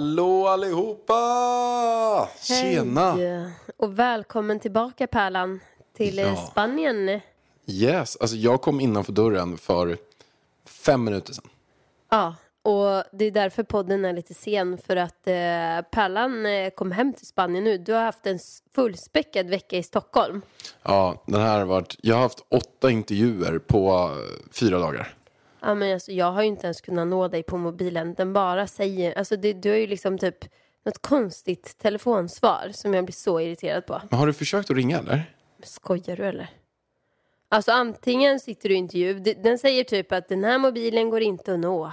Hallå allihopa! Tjena! Hej och välkommen tillbaka Pärlan till Ja. Spanien. Yes, alltså jag kom innanför dörren för fem minuter sedan. Ja, och det är därför podden är lite sen för att eh, Pärlan eh, kom hem till Spanien nu. Du har haft en fullspäckad vecka i Stockholm. Ja, den här har varit, jag har haft åtta intervjuer på eh, fyra dagar. Ja, men alltså, jag har ju inte ens kunnat nå dig på mobilen. Den bara säger, alltså det, du har ju liksom typ något konstigt telefonsvar som jag blir så irriterad på. Men har du försökt att ringa eller? Skojar du eller? Alltså antingen sitter du i intervju, den säger typ att den här mobilen går inte att nå.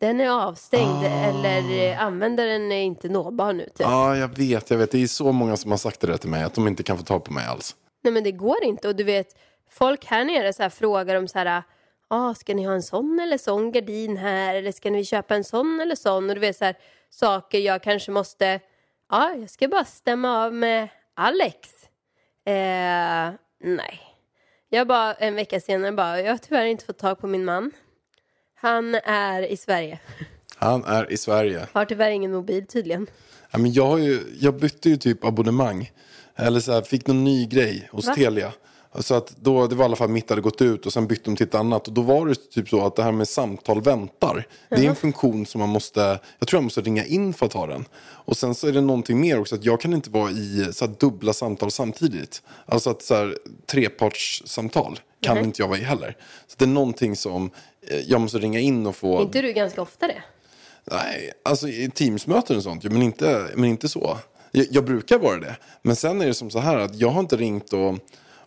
Den är avstängd eller eh, användaren är inte nåbar nu typ. Ja, jag vet, jag vet. Det är så många som har sagt det där till mig, att de inte kan få tag på mig alls. Nej men det går inte och du vet, folk här nere så här frågar om så här, ah, ska ni ha en sån eller sån gardin här eller ska ni köpa en sån eller sån och du vet så här saker jag kanske måste, ja jag ska bara stämma av med Alex. Eh, nej. Jag bara en vecka senare bara, jag har tyvärr inte fått tag på min man. Han är i Sverige. Han är i Sverige. Har tyvärr ingen mobil tydligen. Ja, men jag, har ju, jag bytte ju typ abonnemang. Eller så här, fick någon ny grej hos Va? Telia. Så att då, det var i alla fall mitt hade gått ut och sen bytte de till ett annat. Och då var det typ så att det här med samtal väntar. Det är en funktion som man måste, jag tror jag måste ringa in för att ha den. Och sen så är det någonting mer också att jag kan inte vara i så dubbla samtal samtidigt. Alltså att så här, trepartssamtal kan inte jag vara i heller. Så det är någonting som eh, jag måste ringa in och få. Är inte du ganska ofta det? Nej, alltså i Teamsmöten och sånt, men inte, men inte så. Jag, jag brukar vara det. Men sen är det som så här att jag har inte ringt och,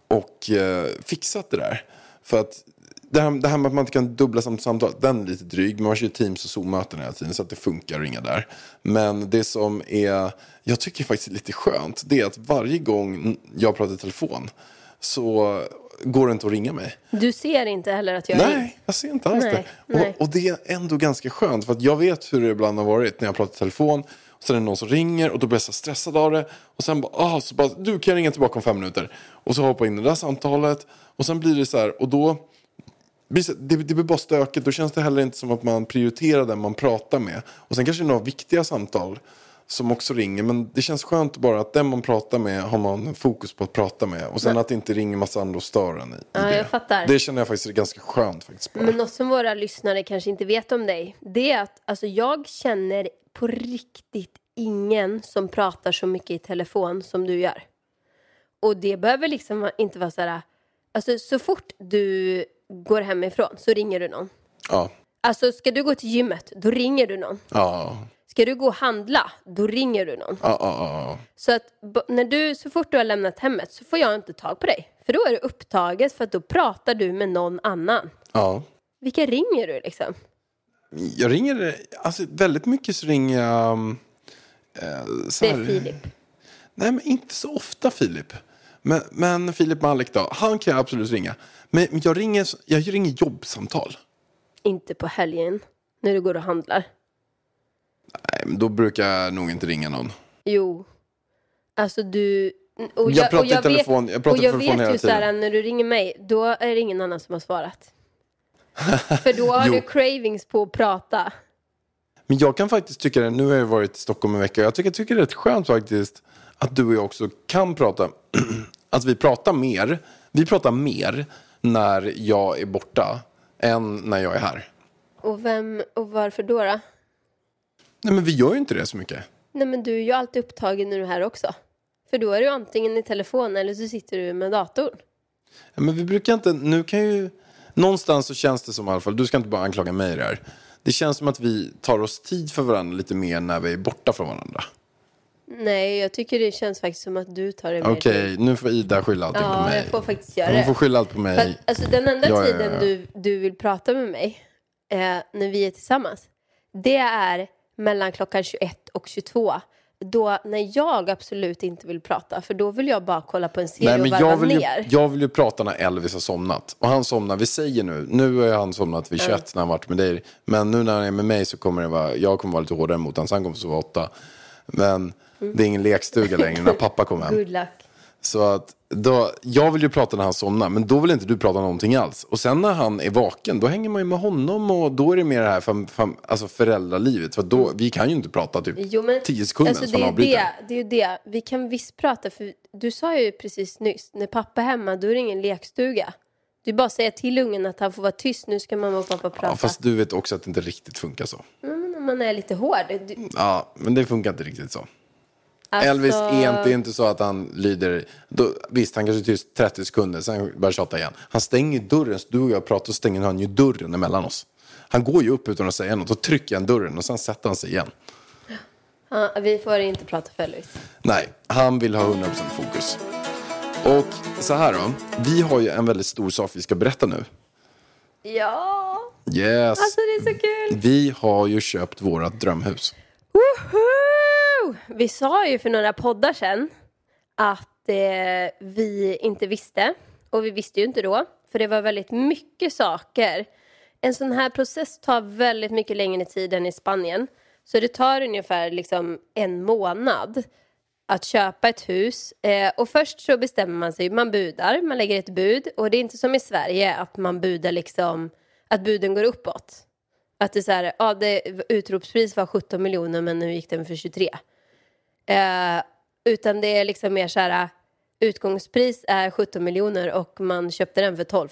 och eh, fixat det där. För att det här, det här med att man inte kan dubbla samt samtal, den är lite dryg. Men man kör ju Teams och Zoom-möten hela tiden så att det funkar att ringa där. Men det som är, jag tycker faktiskt är lite skönt, det är att varje gång jag pratar i telefon så går det inte att ringa mig. Du ser inte heller att jag är Nej, jag ser inte alls Nej, det. nej. Och, och det är ändå ganska skönt. För att jag vet hur det ibland har varit när jag pratar i telefon. Och sen är det någon som ringer och då blir jag så stressad av det. Och sen bara, ah, så bara, du kan jag ringa tillbaka om fem minuter. Och så hoppa in i det där samtalet. Och sen blir det så här, och då det, det, blir bara stökigt. Då känns det heller inte som att man prioriterar den man pratar med. Och sen kanske det är några viktiga samtal som också ringer. Men det känns skönt bara att den man pratar med har man fokus på att prata med. Och sen att det inte ringer massa andra och stör en i Ja, det. jag fattar. Det känner jag faktiskt är ganska skönt faktiskt. Bara. Men något som våra lyssnare kanske inte vet om dig, det är att alltså, jag känner på riktigt ingen som pratar så mycket i telefon som du gör. Och det behöver liksom inte vara så här, alltså så fort du går hemifrån så ringer du någon. Ja. Alltså ska du gå till gymmet, då ringer du någon. Ja, Ska du gå och handla, då ringer du någon. ja, ja, ja. Så att när du, så fort du har lämnat hemmet så får jag inte tag på dig. För då är du upptaget för att då pratar du med någon annan. ja. Vilka ringer du liksom? Jag ringer, alltså väldigt mycket så ringer jag... um, eh, så Det är Filip. Nej, men inte så ofta Filip. Men, men Filip Malik då, han kan jag absolut ringa. Men jag ringer, jag ringer jobbsamtal. Inte på helgen. När du går och handlar. Nej, men då brukar jag nog inte ringa någon. Jo. Alltså du... Och Jag pratar i vet- telefon- jag pratar och jag telefon vet hela ju så här, tiden. när du ringer mig, då är det ingen annan som har svarat. För då har du cravings på att prata. Men jag kan faktiskt tycka det, nu har jag varit i Stockholm en vecka, jag tycker, jag tycker det är rätt skönt faktiskt att du och jag också kan prata, att vi pratar mer, vi pratar mer när jag är borta än när jag är här. Och vem och varför då? då? Nej men vi gör ju inte det så mycket. Nej men du är ju alltid upptagen när du är här också. För då är du antingen i telefon eller så sitter du med datorn. Ja, men vi brukar inte, nu kan ju, någonstans så känns det som i alla fall, du ska inte bara anklaga mig i det här. Det känns som att vi tar oss tid för varandra lite mer när vi är borta från varandra. Nej, jag tycker det känns faktiskt som att du tar det mer Okej, nu får Ida skylla allting på Ja, mig. jag får faktiskt göra Hon det. får skylla allt på För mig. att, alltså, den enda Ja, ja, tiden ja. Du, du vill prata med mig eh, när vi är tillsammans, det är mellan klockan 21 och 22. Då när jag absolut inte vill prata, för då vill jag bara kolla på en serie Nej, men och varva jag vill, ju, ner. jag vill ju prata när Elvis har somnat. Och han somnar, vi säger nu, nu har han somnat vid 21 när han varit med dig. Men nu när han är med mig så kommer det vara, jag kommer vara lite hårdare mot honom, så han kommer sova åtta. Men det är ingen lekstuga längre när pappa kommer hem. Good luck. Så att då, jag vill ju prata när han somnar, men då vill inte du prata någonting alls. Och sen när han är vaken, då hänger man ju med honom och då är det mer det här fam, fam, alltså föräldralivet. För då, vi kan ju inte prata typ Jo, men, tio sekunder alltså, det, är det, det är ju det. Vi kan visst prata, för du sa ju precis nyss, när pappa är hemma, då är det ingen lekstuga. Du bara säger till ungen att han får vara tyst, nu ska mamma och pappa prata. Ja, fast du vet också att det inte riktigt funkar så. Om man är lite hård. Du, Ja, men det funkar inte riktigt så. Alltså, Elvis är inte, inte så att han lyder, då, visst han kanske är tyst 30 sekunder, sen börjar tjata igen. Han stänger dörren, så du och jag pratar, så stänger han ju dörren emellan oss. Han går ju upp utan att säga något, då trycker han dörren och sen sätter han sig igen. Ja, vi får inte prata för Elvis. Nej, han vill ha 100% fokus. Och så här då, vi har ju en väldigt stor sak vi ska berätta nu. Ja, Yes, alltså det är så kul. vi har ju köpt vårat drömhus. Woho! Vi sa ju för några poddar sen att eh, vi inte visste. Och vi visste ju inte då, för det var väldigt mycket saker. En sån här process tar väldigt mycket längre tid än i Spanien. Så det tar ungefär liksom en månad att köpa ett hus. Eh, och först så bestämmer man sig, man budar, man lägger ett bud. Och det är inte som i Sverige att man budar liksom, att buden går uppåt. Att det är så här, ja det utropspris var 17 miljoner men nu gick den för 23. Eh, utan det är liksom mer så här, utgångspris är 17 miljoner och man köpte den för 12.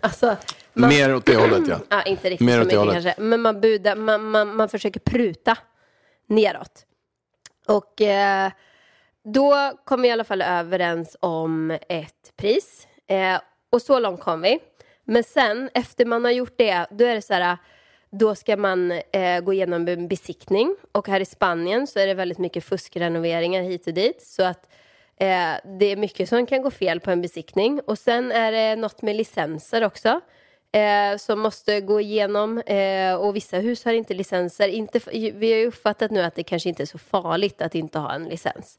Alltså, man, Mer åt det hållet ja. Ja, inte riktigt Mer så mycket kanske. Men man, budar, man, man, man försöker pruta neråt. Och eh, då kom vi i alla fall överens om ett pris. Eh, och så långt kom vi. Men sen, efter man har gjort det, då är det så här, då ska man eh, gå igenom en besiktning. Och här i Spanien så är det väldigt mycket fuskrenoveringar hit och dit. Så att eh, det är mycket som kan gå fel på en besiktning. Och sen är det något med licenser också. Eh, som måste gå igenom eh, och vissa hus har inte licenser. Inte, vi har ju uppfattat nu att det kanske inte är så farligt att inte ha en licens.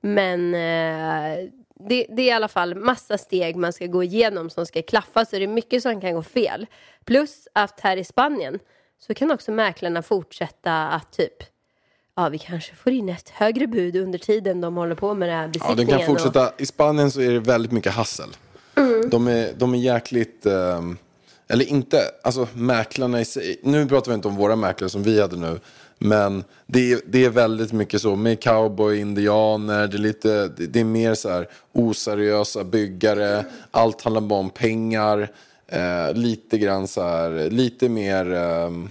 Men eh, det, det är i alla fall massa steg man ska gå igenom som ska klaffa så det är mycket som kan gå fel. Plus att här i Spanien så kan också mäklarna fortsätta att typ Ja, vi kanske får in ett högre bud under tiden de håller på med det här Ja, besiktningen. den kan och- fortsätta. I Spanien så är det väldigt mycket hassel. De, är, de är jäkligt... ehm, eller inte, alltså mäklarna i sig. Nu pratar vi inte om våra mäklare som vi hade nu. Men det är, det är väldigt mycket så med cowboy, indianer. Det är, lite, det, är mer så här oseriösa byggare. Allt handlar bara om pengar. Eh, lite grann så här, lite mer... Ehm,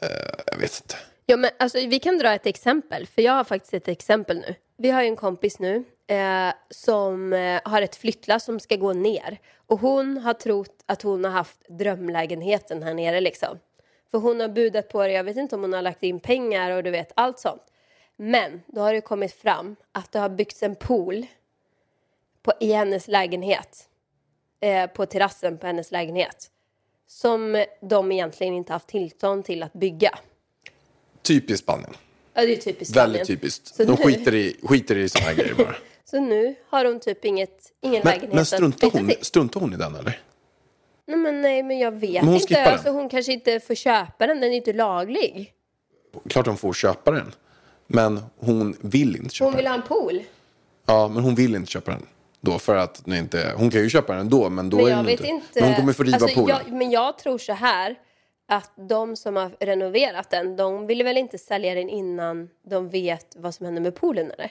eh, jag vet inte. Ja, men alltså, vi kan dra ett exempel, för jag har faktiskt ett exempel nu. Vi har ju en kompis nu eh, som eh, har ett flyttlass som ska gå ner. Och hon har trott att hon har haft drömlägenheten här nere liksom. För hon har budat på det, jag vet inte om hon har lagt in pengar och du vet allt sånt. Men då har det kommit fram att det har byggts en pool på, i hennes lägenhet. Eh, på terrassen på hennes lägenhet. Som de egentligen inte haft tillstånd till att bygga. Typiskt Spanien. Ja, det är typiskt Spanien. Väldigt typiskt. Så De nu- skiter i, skiter i sådana här grejer bara. Så nu har hon typ inget, ingen Men, lägenhet men att struntar, hon, struntar hon i den eller? Nej men, nej, men jag vet Men hon inte. den. Alltså, hon kanske inte får köpa den, den är inte laglig. Klart hon får köpa den. Men hon vill inte köpa Hon vill den. ha en pool. Ja, men hon vill inte köpa den. Då för att den inte, hon kan ju köpa den ändå men då Men är jag den vet inte. inte. Men hon kommer få riva alltså, poolen. jag, Men jag tror så här. Att de som har renoverat den, de vill väl inte sälja den innan de vet vad som händer med poolen eller?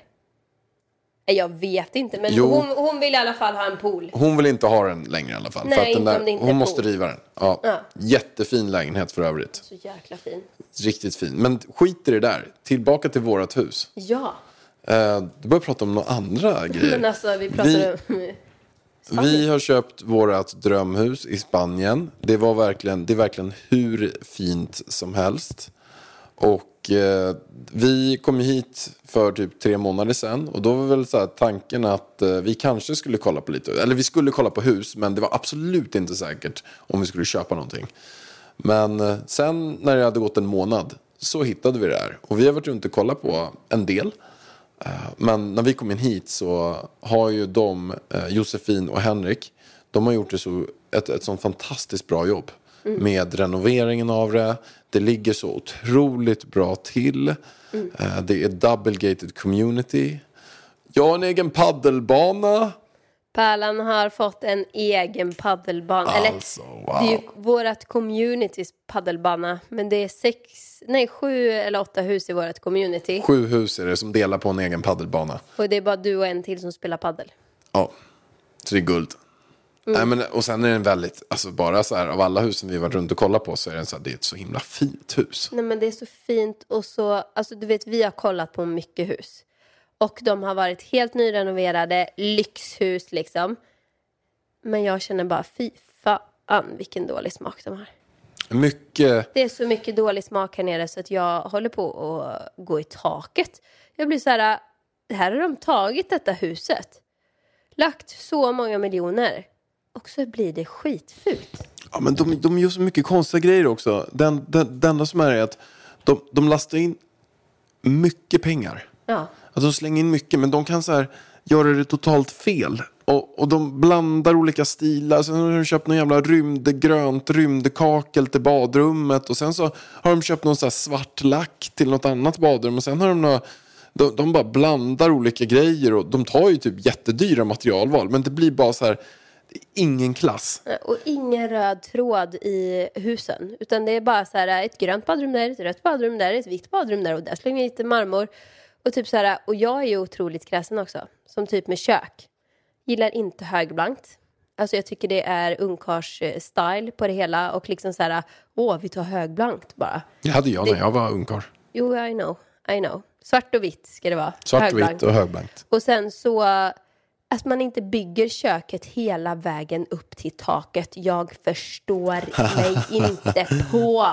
Jag vet inte, men Jo. hon, hon vill i alla fall ha en pool. Hon vill inte ha den längre i alla fall. Nej, för att den där, inte hon måste pool. riva den. Ja. Ja. Jättefin lägenhet för övrigt. Så jäkla fin. Riktigt fin. Men skit i det där. Tillbaka till vårt hus. Ja, Eh, du börjar prata om några andra grejer. men alltså vi pratade om... Vi har köpt vårt drömhus i Spanien. Det, var verkligen, det är verkligen hur fint som helst. Och eh, vi kom hit för typ tre månader sedan. Och då var väl så här tanken att eh, vi kanske skulle kolla på lite, eller vi skulle kolla på hus. Men det var absolut inte säkert om vi skulle köpa någonting. Men eh, sen när det hade gått en månad så hittade vi det här. Och vi har varit runt och kollat på en del. Eh, men när vi kom in hit så har ju de, eh, Josefin och Henrik, de har gjort det så, ett, ett sånt fantastiskt bra jobb. Med renoveringen av det. Det ligger så otroligt bra till. Eh, Det är double gated community. Jag har en egen paddelbana. Pärlan har fått en egen paddelbana. Alltså, Eller, wow. det är ju vårt communitys paddelbana. Men det är sex, nej sju eller åtta hus i vårt community. Sju hus är det som delar på en egen paddelbana. Och det är bara du och en till som spelar paddel. Ja, så det är guld. Nej, men, och sen är den väldigt, alltså bara så här av alla husen vi varit runt och kollat på så är den så här, det är ett så himla fint hus. Nej men det är så fint och så, alltså du vet vi har kollat på mycket hus. Och de har varit helt nyrenoverade, lyxhus liksom. Men jag känner bara fy fan vilken dålig smak de har. Mycket, Det är så mycket dålig smak här nere så att jag håller på att gå i taket. Jag blir så här, här har de tagit detta huset. Lagt så många miljoner. Och så blir det skitfult. ja men de, de gör så mycket konstiga grejer också. Den, den, det enda som är är att de, de lastar in mycket pengar. Ja. Alltså de slänger in mycket men de kan så här göra det totalt fel. Och, och de blandar olika stilar. Sen har de köpt någon jävla rymd, grönt rymdkakel till badrummet. Och sen så har de köpt någon så här svart lack till något annat badrum. Och sen har de några, de, de bara blandar olika grejer. Och de tar ju typ jättedyra materialval. Men det blir bara så här, ingen klass. Och ingen röd tråd i husen. Utan det är bara så här ett grönt badrum där, ett rött badrum där, ett vitt badrum där och där slänger vi lite marmor. Och typ så här, och jag är ju otroligt kräsen också. Som typ med kök. Gillar inte högblankt. Alltså jag tycker det är ungkars-style på det hela och liksom så här, åh vi tar högblankt bara. Det hade jag när jag var ungkarl. Jo, I know, I know. Svart och vitt ska det vara. Svart, Högblankt. vitt och högblankt. Och sen så att man inte bygger köket hela vägen upp till taket. Jag förstår mig inte på.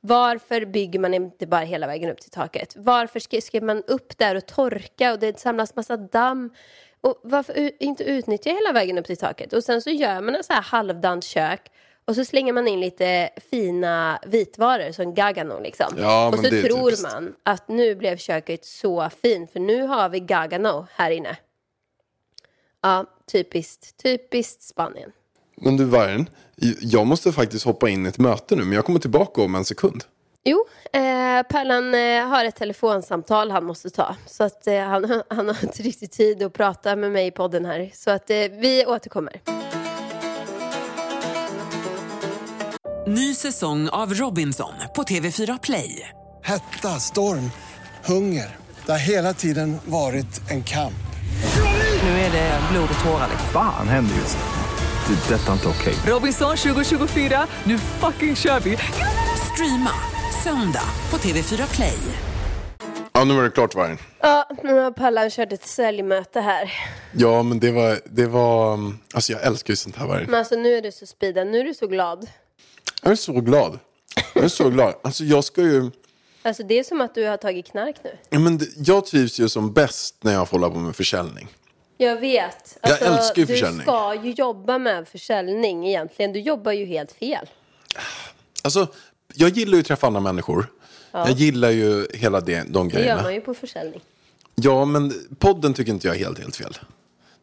Varför bygger man inte bara hela vägen upp till taket? Varför ska, man upp där och torka och det samlas massa damm? Och varför inte utnyttja hela vägen upp till taket? Och sen så gör man en så här halvdant kök och så slänger man in lite fina vitvaror som Gagano liksom. Ja, och så tror typiskt. man att nu blev köket så fint för nu har vi Gagano här inne. Ja, typiskt, typiskt Spanien. Men du Vargen, jag måste faktiskt hoppa in i ett möte nu. Men jag kommer tillbaka om en sekund. Jo, eh, Pärlan eh, har ett telefonsamtal han måste ta. Så att eh, han, han har inte riktigt tid att prata med mig i podden här. Så att eh, vi återkommer. Ny säsong av Robinson på TV4 Play. Hetta, storm, hunger. Det har hela tiden varit en kamp. Nu är det blod och tårar. liksom. Fan händer just nu. Det. är Detta är inte okej. Robinson 2024, nu fucking kör vi! Streama söndag på TV4 Play. Ja, nu var det klart Vargen. Ja, nu har Pärlan kört ett säljmöte här. Ja, men det var, det var... um, Alltså jag älskar ju sånt här Vargen. Men alltså nu är du så speedad, nu är du så glad. Jag är så glad. Jag är så glad. Alltså jag ska ju... Alltså det är som att du har tagit knark nu. Ja, men det, jag trivs ju som bäst när jag får hålla på med försäljning. Jag vet. Jag Alltså, älskar ju du försäljning. ska ju jobba med försäljning egentligen. Du jobbar ju helt fel. Alltså, jag gillar ju att träffa andra människor. Jag gillar ju hela det, de Det gör grejerna. man ju på försäljning. Ja, men podden tycker inte jag är helt, helt fel.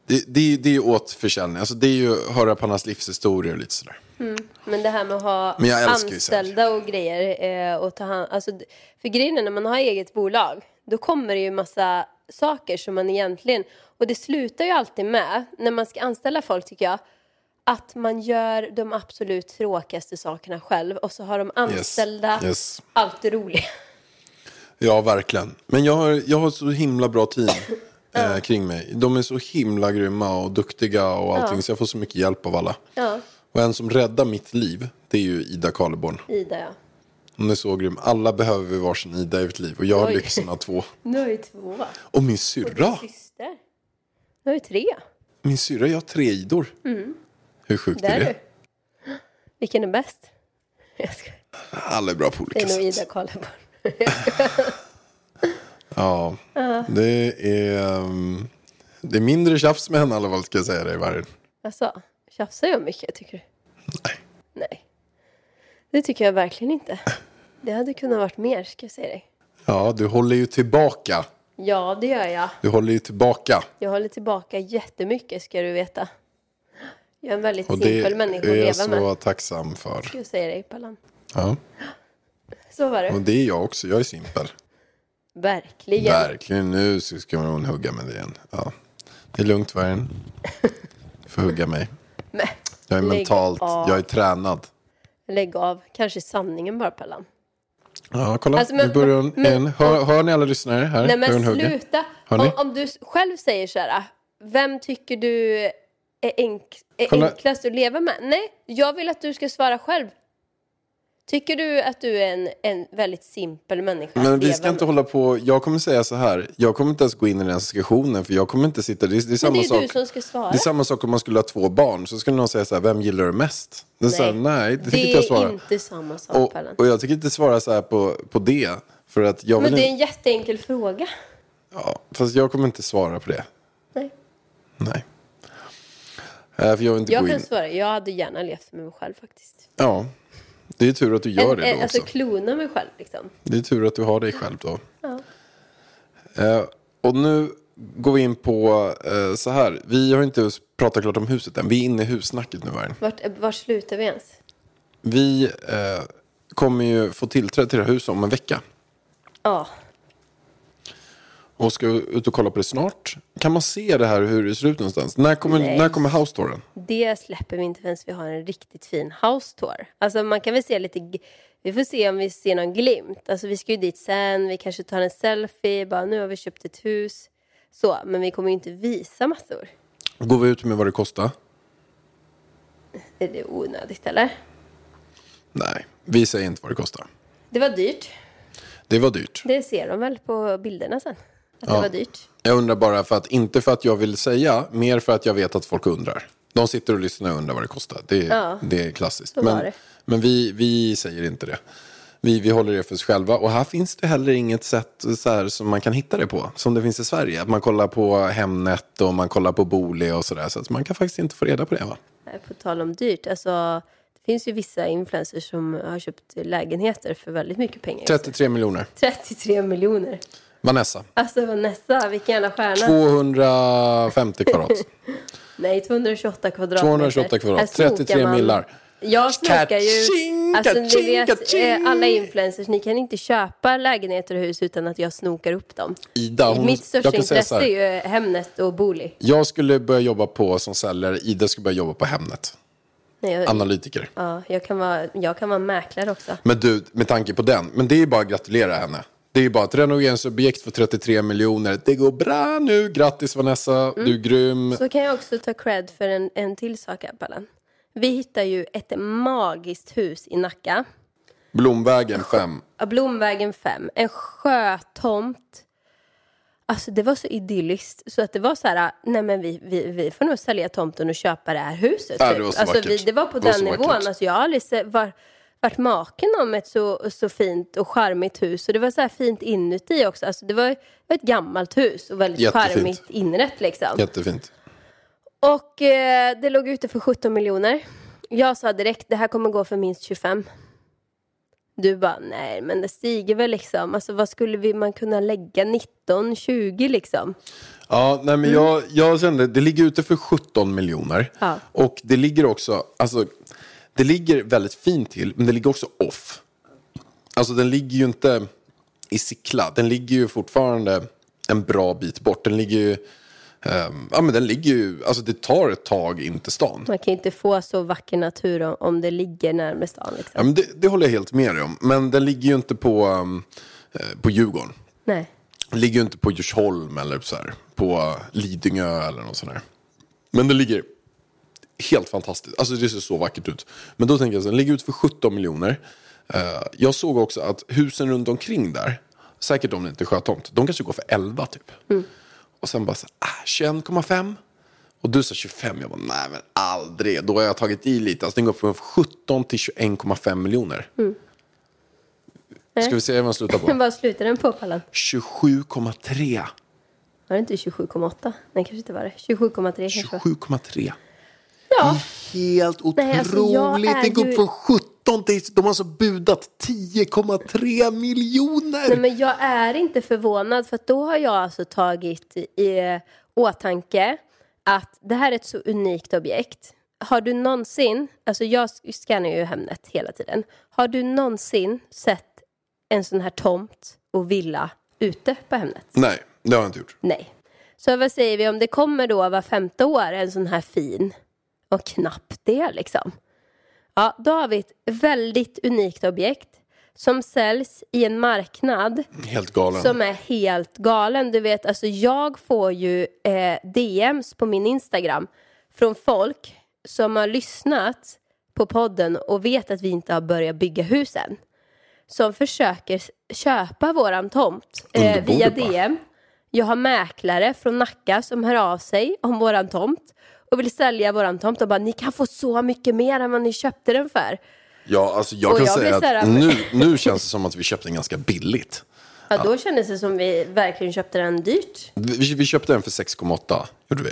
Det, det, det är ju åt försäljning. Alltså, det är ju att höra på hans livshistorier och lite sådär. Men det här med att ha jag anställda och grejer eh, och ta hand, alltså, För grejen är när man har eget bolag, då kommer det ju massa saker som man egentligen, och det slutar ju alltid med, när man ska anställa folk tycker jag, att man gör de absolut tråkigaste sakerna själv och så har de anställda yes. allt det roliga. Ja, verkligen. Men jag har, jag har så himla bra team. eh, kring mig. De är så himla grymma och duktiga och allting. Så jag får så mycket hjälp av alla. Ja, Och en som räddar mitt liv, det är ju Ida Karleborn. Ida ja. Hon är så grym. Alla behöver vi varsin Ida i vårt liv. Och jag har Oj. lyxen av två. Nu har vi två. Och min Och syrra. din syster. Nu har vi tre. Min syrra, jag har tre Idor. Hur sjukt Mm. Där är det? du. Vilken är bäst? Jag ska... Alla är bra på Det olika är nog sätt. Ida Karleborn. Ja, det är, um, det är mindre tjafs med henne i alla fall ska jag säga dig Vargen. Alltså, tjafsar jag mycket tycker du? Nej. Nej. Det tycker jag verkligen inte. Det hade kunnat varit mer ska jag säga dig. Ja, du håller ju tillbaka. Ja, det gör jag. Du håller ju tillbaka. Jag håller tillbaka jättemycket ska du veta. Jag är en väldigt Och det simpel människa att är jag leva så med. tacksam för. Ska jag säga dig Pallan. Ja, Så var det. och det är jag också. Jag är simpel. Verkligen. Verkligen, nu ska hon hugga med det igen. Ja. Det är lugnt Vargen. Du får hugga mig. Jag är mentalt, jag är tränad. Lägg av. Kanske sanningen bara Pallan. Ja, kolla. Alltså, men- nu börjar hon men- igen. Hör, hör ni alla lyssnare här? Nej men sluta. Om, om du själv säger så här. Vem tycker du är, enk, är enklast att leva med? Nej, jag vill att du ska svara själv. Tycker du att du är en, en väldigt simpel människa Men vi ska inte med? hålla på, jag kommer säga så här, jag kommer inte ens gå in i den diskussionen för jag kommer inte sitta, det är, det är Men samma det är sak. du som ska svara. Det är samma sak om man skulle ha två barn, så skulle någon säga så här, vem gillar du mest? Det är, så här, nej, det det inte är inte samma sak Och, och jag tycker inte svara så här på, på det. För att jag Men det är en jätteenkel fråga. ja, fast jag kommer inte svara på det. Nej. Nej. Äh, för jag vill inte Jag gå kan in. svara, jag hade gärna levt med mig själv faktiskt. Ja, det är tur att du gör En- det då alltså också. klona mig själv liksom. Det är tur att du har dig själv då. Eh, och nu går vi in på eh, så här. Vi har inte pratat klart om huset än. Vi är inne i hussnacket nu. Här. Vart, var slutar vi ens? Vi eh, kommer ju få tillträde till det här huset om en vecka. Ja, Och ska ut och kolla på det snart. Kan man se det här hur det ser ut någonstans? När kommer, Nej. när kommer house touren? det släpper vi inte förrän vi har en riktigt fin house tour. Alltså man kan väl se lite, vi får se om vi ser någon glimt. Alltså vi ska ju dit sen, vi kanske tar en selfie, bara nu har vi köpt ett hus. Så, men vi kommer ju inte visa massor. Går vi ut med vad det kostar? Är det onödigt eller? Nej, vi säger inte vad det kostar. Det var dyrt. Det var dyrt. Det ser de väl på bilderna sen. Att Ja. det var dyrt. Jag undrar bara för att, inte för att jag vill säga, mer för att jag vet att folk undrar. De sitter och lyssnar och undrar vad det kostar. Det, Ja. det är klassiskt. Så Men, det. men vi, vi säger inte det. Vi, vi håller det för oss själva. Och här finns det heller inget sätt så här, som man kan hitta det på. Som det finns i Sverige. Att man kollar på Hemnet och man kollar på Booli och sådär. Så att man kan faktiskt inte få reda på det va? På tal om dyrt, alltså det finns ju vissa influencers som har köpt lägenheter för väldigt mycket pengar. 33 miljoner. 33 miljoner. Vanessa. Alltså Vanessa, vilken jävla stjärna. 250 kvadrat. Nej, 228 kvadratmeter. 228 kvadrat. Här snokar 33 man- millar. Jag snokar ju. Alltså ni vet, eh, alla influencers, ni kan inte köpa lägenheter och hus utan att jag snokar upp dem. Ida, hon, Mitt största intresse är ju Hemnet och Booli. Jag skulle börja jobba på som säljare. Ida skulle börja jobba på Hemnet. Nej, jag, Analytiker. ja, jag, kan vara, jag kan vara mäklare också. Men du, med tanke på den. Men det är bara att gratulera henne. Det är bara ett renoveringsobjekt för 33 miljoner. Det går bra nu. Grattis Vanessa. Du är grym. Så kan jag också ta cred för en, en till sak här, Pallan. Vi hittar ju ett magiskt hus i Nacka. Blomvägen 5. Ja, Blomvägen 5. En sjötomt. Alltså det var så idylliskt så att det var så här, nej men vi, vi, vi får nog sälja tomten och köpa det här huset. Ja, det typ. var så alltså, vackert. vi, det var på Det var den så nivån. vackert. Alltså, jag har aldrig sett, var, varit maken om ett så, så fint och charmigt hus. Och det var så här fint inuti också. Alltså, det var, det var ett gammalt hus och väldigt Jättefint. charmigt inrätt liksom. Jättefint. Och eh, det låg ute för 17 miljoner. Jag sa direkt, det här kommer gå för minst 25. Du bara, nej men det stiger väl liksom. Alltså vad skulle vi, man kunna lägga 19, 20 liksom? Ja, nej men jag, jag kände, det ligger ute för 17 miljoner. Ja. Och det ligger också, alltså, det ligger väldigt fint till, men det ligger också off. Alltså den ligger ju inte i Sickla, den ligger ju fortfarande en bra bit bort. Den ligger ju, ehm, ja men den ligger ju, alltså det tar ett tag in till stan. Man kan inte få så vacker natur om, om det ligger närmare stan liksom. Ja, men det, det håller jag helt med dig om. Men den ligger ju inte på, um, eh, på Djurgården. Nej. Den ligger ju inte på Djursholm eller så här. på Lidingö eller något sånt där. Men det ligger helt fantastiskt. Alltså det ser så vackert ut. Men då tänker jag så här, den ligger ut för 17 miljoner. Eh, jag såg också att husen runt omkring där, säkert om det inte är sjötomt, de kanske går för 11 typ. Och sen bara så här, ah, 21,5. Och du sa 25, jag bara nej men aldrig. Då har jag tagit i lite, alltså den går från 17 till 21,5 miljoner. Ska vi se vad den slutar på? Vad slutar den på Pallan? 27,3. Var det inte 27,8? Nej, kanske inte var det. 27,3 kanske var. 27,3. Ja, Helt otroligt. Nej, alltså, är Tänk upp från 17 till... De har alltså budat 10,3 miljoner. Nej, men jag är inte förvånad för då har jag alltså tagit i åtanke att det här är ett så unikt objekt. Har du någonsin, alltså jag scannar ju Hemnet hela tiden. Har du någonsin sett en sån här tomt och villa ute på Hemnet? Nej, det har jag inte gjort. Nej. Så vad säger vi om det kommer då var femte år en sån här fin och knappt det liksom. Ja, då har vi ett väldigt unikt objekt som säljs i en marknad Helt galen. som är helt galen. Du vet, alltså jag får ju eh, DMs på min Instagram från folk som har lyssnat på podden och vet att vi inte har börjat bygga husen. Som försöker köpa våran tomt eh, via? DM. Jag har mäklare från Nacka som hör av sig om våran tomt och vill sälja våran tomt och bara ni kan få så mycket mer än vad ni köpte den för. Ja, alltså jag Och kan jag säga att här- nu, nu känns det som att vi köpte den ganska billigt. Ja, då kändes det som vi verkligen köpte den dyrt. Vi, vi köpte den för 6,8, gjorde vi.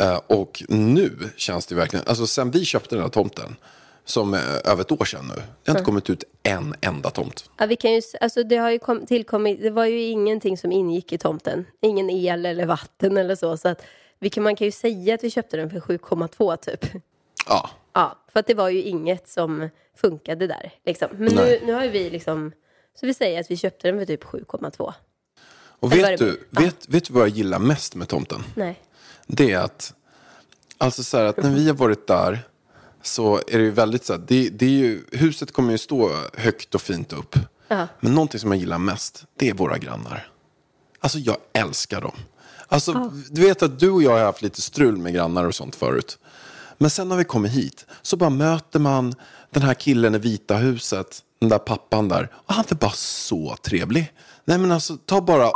Eh, och nu känns det verkligen, alltså sen vi köpte den här tomten, som över ett år sedan nu, det har inte kommit ut en enda tomt. Ja, vi kan ju, alltså det har ju kom, tillkommit, det var ju ingenting som ingick i tomten. Ingen el eller vatten eller så. Så att vi kan, man kan ju säga att vi köpte den för 7,2 typ. Ja, Ja, för att det var ju inget som funkade där. Liksom. Men nu, nu har ju vi liksom, så vi säger att vi köpte den för typ 7,2. och vet det du. Ja. vet, vet du vad jag gillar mest med tomten? Nej. det är att, alltså så här, att när vi har varit där så är det ju väldigt så här, det, det är ju, huset kommer ju stå högt och fint upp. Ja. Men någonting som jag gillar mest, det är våra grannar. Alltså jag älskar dem. Alltså, du vet att du och jag har haft lite strul med grannar och sånt förut. Men sen när vi kommer hit så bara möter man den här killen i vita huset, den där pappan där. Och han är bara så trevlig. Nej men alltså, ta bara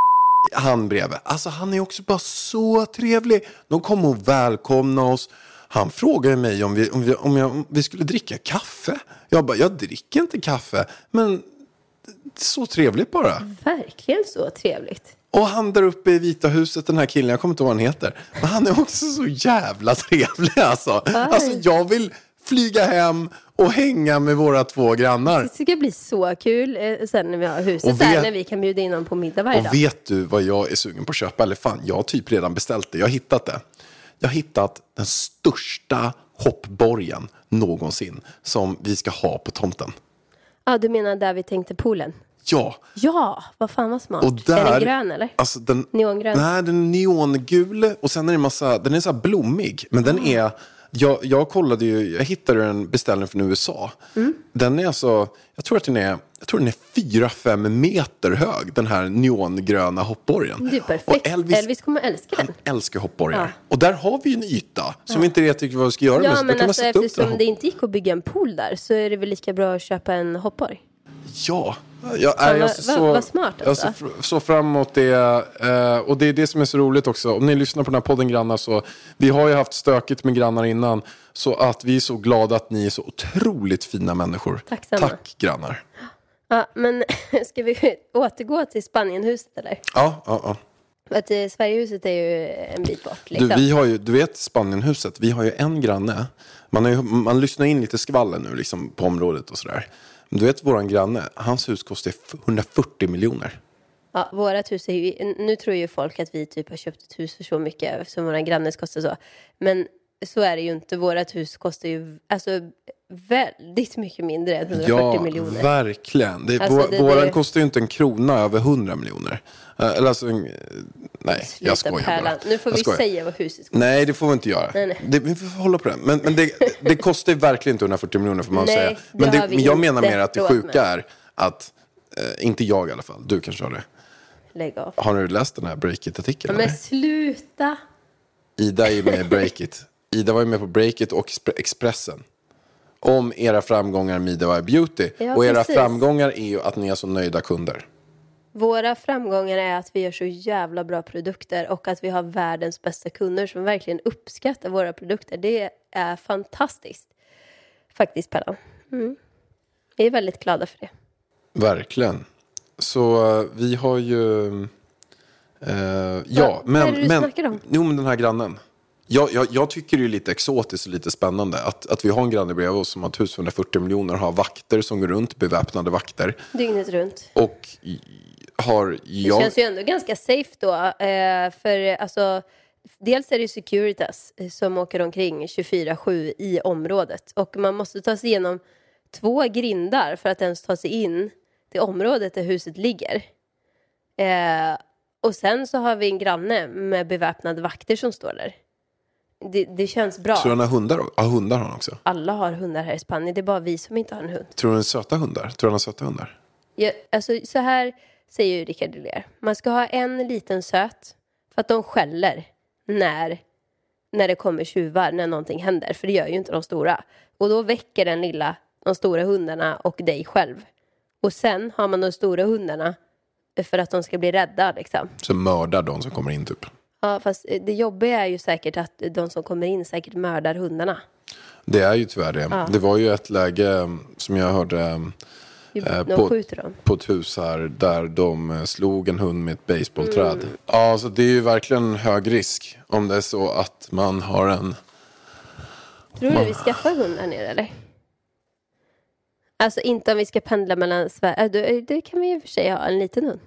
han bredvid. Alltså han är också bara så trevlig. De kom och välkomnade oss. Han frågade mig om vi, om vi, om jag, om vi skulle dricka kaffe. Jag bara, jag dricker inte kaffe. Men så trevligt bara. Verkligen så trevligt. Och han där uppe i Vita huset, den här killen, jag kommer inte ihåg vad han heter. Men han är också så jävla trevlig alltså. Alltså jag vill flyga hem och hänga med våra två grannar. Det ska bli så kul eh, sen när vi har huset Och där, vet- när vi kan bjuda in dem på middag varje dag. Och vet du vad jag är sugen på att köpa? Eller fan, jag har typ redan beställt det. Jag har hittat det. Jag har hittat den största hoppborgen någonsin som vi ska ha på tomten. Ja, du menar där vi tänkte poolen? Ja, Ja, vad fan vad smart. och där... Är den grön eller? Alltså den, Neongrön? Nej, den är neongul och sen är det en massa, den är så blommig. Men den är, jag, jag kollade ju, jag hittade en beställning från USA. Mm. Den är alltså, jag tror att den är, jag tror den är 4-5 meter hög, den här neongröna hoppborgen. Det är perfekt. Elvis, Elvis, kommer älska den. han älskar hoppborgar. Ja. Och där har vi ju en yta som vi inte vet vad vi ska göra med. Ja, Så då men kan man alltså sätta eftersom det inte gick att bygga en pool där så är det väl lika bra att köpa en hoppborg. Ja, jag, är, jag ser så, vad- smart, jag alltså. ser fr- så fram emot det. eh, och det är det som är så roligt också. Om ni lyssnar på den här podden grannar så, vi har ju haft stökigt med grannar innan. Så att vi är så glada att ni är så otroligt fina människor. Tacksamma. Tack grannar. Ja, men ska vi återgå till Spanienhuset eller? Ja, ja, ja. För att eh, Sverigehuset är ju en bit bort liksom. Du, vi har ju, du vet Spanienhuset, vi har ju en granne. Man, har ju, man lyssnar in lite skvaller nu liksom, på området och sådär. Men du vet våran granne, hans hus kostar 140 miljoner. Ja, vårat hus är ju, nu tror ju folk att vi typ har köpt ett hus för så mycket eftersom våra grannes kostar så. Men så är det ju inte. Vårat hus kostar ju alltså väldigt mycket mindre än 140 Ja, miljoner. verkligen. Det, Alltså, vår, det- våran det- kostar ju inte en krona över 100 miljoner. Eh, Eller alltså, nej, jag skojar Pärlan. bara. Nu får Jag vi skojar. säga vad huset kostar. Nej, det får vi inte göra. Nej, nej. Det, vi får hålla på det. Men, men det, det kostar verkligen inte 140 miljoner får man Nej, säga. Men, det, men jag menar mer att det sjuka med. är att, eh, inte jag i alla fall, du kanske har det. lägg av. Har du läst den här Breakit-artikeln? Men eller? sluta! Ida är ju med i Breakit. Ida var ju med på Breakit och Expre- Expressen. Om era framgångar med Ida Beauty. Ja, och era precis. framgångar är ju att ni är så nöjda kunder. Våra framgångar är att vi gör så jävla bra produkter och att vi har världens bästa kunder som verkligen uppskattar våra produkter. Det är fantastiskt. Faktiskt, Pellan. Mm. Vi är väldigt glada för det. Verkligen. Så eh, vi har ju... eh, ja, vad är men... det du men snackar om? Jo, men den här grannen. Jag, jag, jag tycker det är lite exotiskt och lite spännande att, att vi har en granne bredvid oss som har 140 miljoner har vakter som går runt, beväpnade vakter. Dygnet runt. Och har Det jag... känns ju ändå ganska safe då. Eh, för alltså, dels är det Securitas som åker omkring 24-7 i området. Och man måste ta sig igenom två grindar för att ens ta sig in till området där huset ligger. Eh, och sen så har vi en granne med beväpnade vakter som står där. Det, det känns bra. Tror du han har hundar? Ja, hundar har han också. Alla har hundar här i Spanien. Det är bara vi som inte har en hund. Tror du han är söta hundar? Tror du han har söta hundar? Ja, alltså, så här säger ju Rickard Deler. Man ska ha en liten söt för att de skäller när, när det kommer tjuvar, när någonting händer. För det gör ju inte de stora. Och då väcker den lilla de stora hundarna och dig själv. Och sen har man de stora hundarna för att de ska bli rädda liksom. Så mördar de som kommer in typ. Ja, fast eh, det jobbiga är ju säkert att de som kommer in säkert mördar hundarna. Det är ju tyvärr det. Det var ju ett läge som jag hörde De på- skjuter dem. på ett hus här där de eh, slog en hund med ett baseballträd. Mm. Ja, så det är ju verkligen hög risk om det är så att man har en... Tror du vi skaffar hund här nere eller? Alltså inte om vi ska pendla mellan Sverige. äh, Det, det kan vi ju för sig ha, en liten hund.